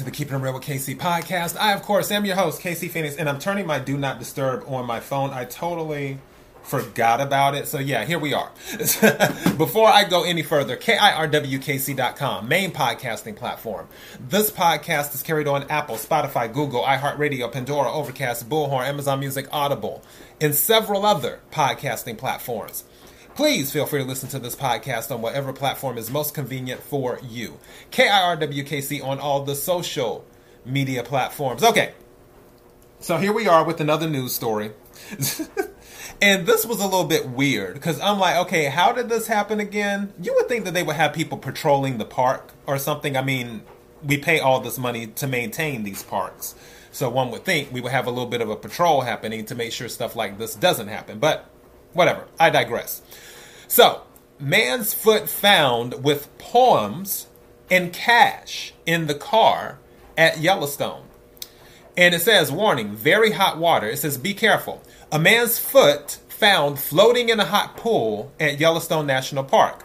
to the Keeping It Real with KC podcast. I, of course, am your host, KC Phoenix, and I'm turning my Do Not Disturb on my phone. I totally forgot about it. So, yeah, here we are. Before I go any further, KIRWKC.com, main podcasting platform. This podcast is carried on Apple, Spotify, Google, iHeartRadio, Pandora, Overcast, Bullhorn, Amazon Music, Audible, and several other podcasting platforms. Please feel free to listen to this podcast on whatever platform is most convenient for you. KIRWKC on all the social media platforms. Okay, so here we are with another news story. and this was a little bit weird because I'm like, okay, how did this happen again? You would think that they would have people patrolling the park or something. I mean, we pay all this money to maintain these parks. So one would think we would have a little bit of a patrol happening to make sure stuff like this doesn't happen. But whatever, I digress. So, man's foot found with poems and cash in the car at Yellowstone. And it says, warning, very hot water. It says, be careful. A man's foot found floating in a hot pool at Yellowstone National Park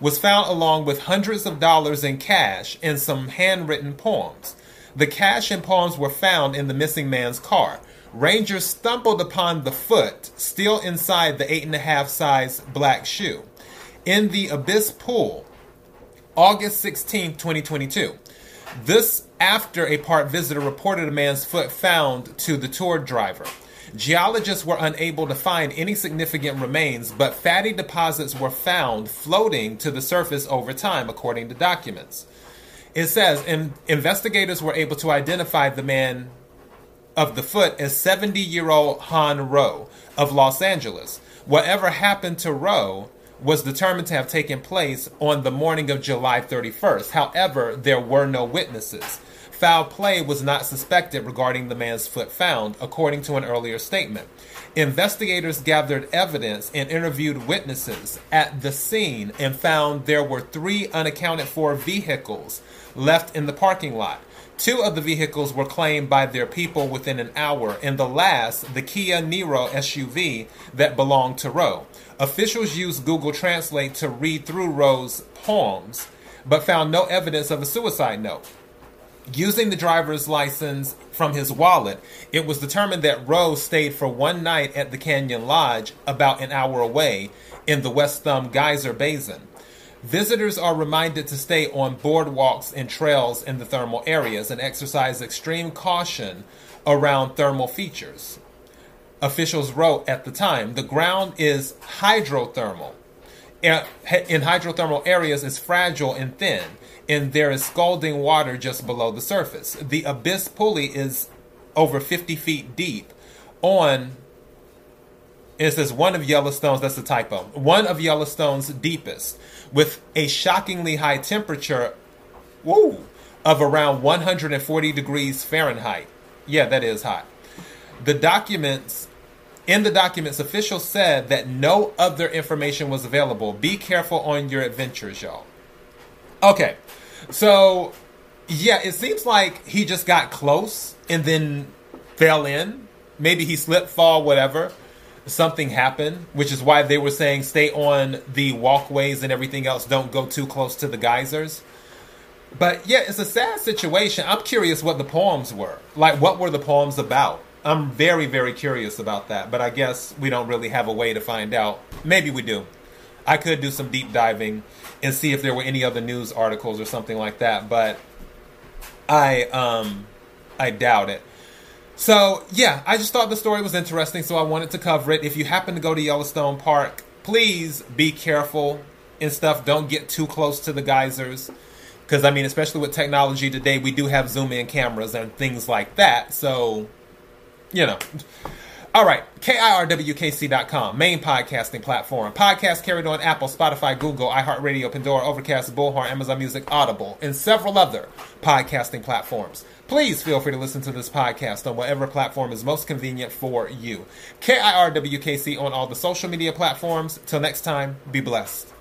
was found along with hundreds of dollars in cash and some handwritten poems. The cash and poems were found in the missing man's car. Rangers stumbled upon the foot still inside the eight and a half size black shoe in the Abyss Pool, August 16, 2022. This after a park visitor reported a man's foot found to the tour driver. Geologists were unable to find any significant remains, but fatty deposits were found floating to the surface over time, according to documents. It says in, investigators were able to identify the man of the foot is 70 year old Han Ro of Los Angeles. Whatever happened to Ro was determined to have taken place on the morning of July 31st. However, there were no witnesses. Foul play was not suspected regarding the man's foot found, according to an earlier statement. Investigators gathered evidence and interviewed witnesses at the scene and found there were three unaccounted for vehicles left in the parking lot. Two of the vehicles were claimed by their people within an hour, and the last, the Kia Niro SUV, that belonged to Ro. Officials used Google Translate to read through Ro's poems, but found no evidence of a suicide note. Using the driver's license from his wallet, it was determined that Ro stayed for one night at the Canyon Lodge about an hour away in the West Thumb Geyser Basin. Visitors are reminded to stay on boardwalks and trails in the thermal areas and exercise extreme caution around thermal features. Officials wrote at the time the ground is hydrothermal. In hydrothermal areas is fragile and thin, and there is scalding water just below the surface. The abyss pulley is over 50 feet deep on it says one of Yellowstone's, that's a typo, one of Yellowstone's deepest, with a shockingly high temperature, woo, of around 140 degrees Fahrenheit. Yeah, that is hot. The documents, in the documents, officials said that no other information was available. Be careful on your adventures, y'all. Okay, so yeah, it seems like he just got close and then fell in. Maybe he slipped, fall, whatever something happened, which is why they were saying stay on the walkways and everything else. Don't go too close to the geysers. But yeah, it's a sad situation. I'm curious what the poems were. Like, what were the poems about? I'm very, very curious about that. But I guess we don't really have a way to find out. Maybe we do. I could do some deep diving and see if there were any other news articles or something like that. But I, um, I doubt it. So, yeah, I just thought the story was interesting, so I wanted to cover it. If you happen to go to Yellowstone Park, please be careful and stuff. Don't get too close to the geysers. Because, I mean, especially with technology today, we do have zoom in cameras and things like that. So, you know. All right, KIRWKC.com, main podcasting platform. Podcast carried on Apple, Spotify, Google, iHeartRadio, Pandora, Overcast, Bullhorn, Amazon Music, Audible, and several other podcasting platforms. Please feel free to listen to this podcast on whatever platform is most convenient for you. KIRWKC on all the social media platforms. Till next time, be blessed.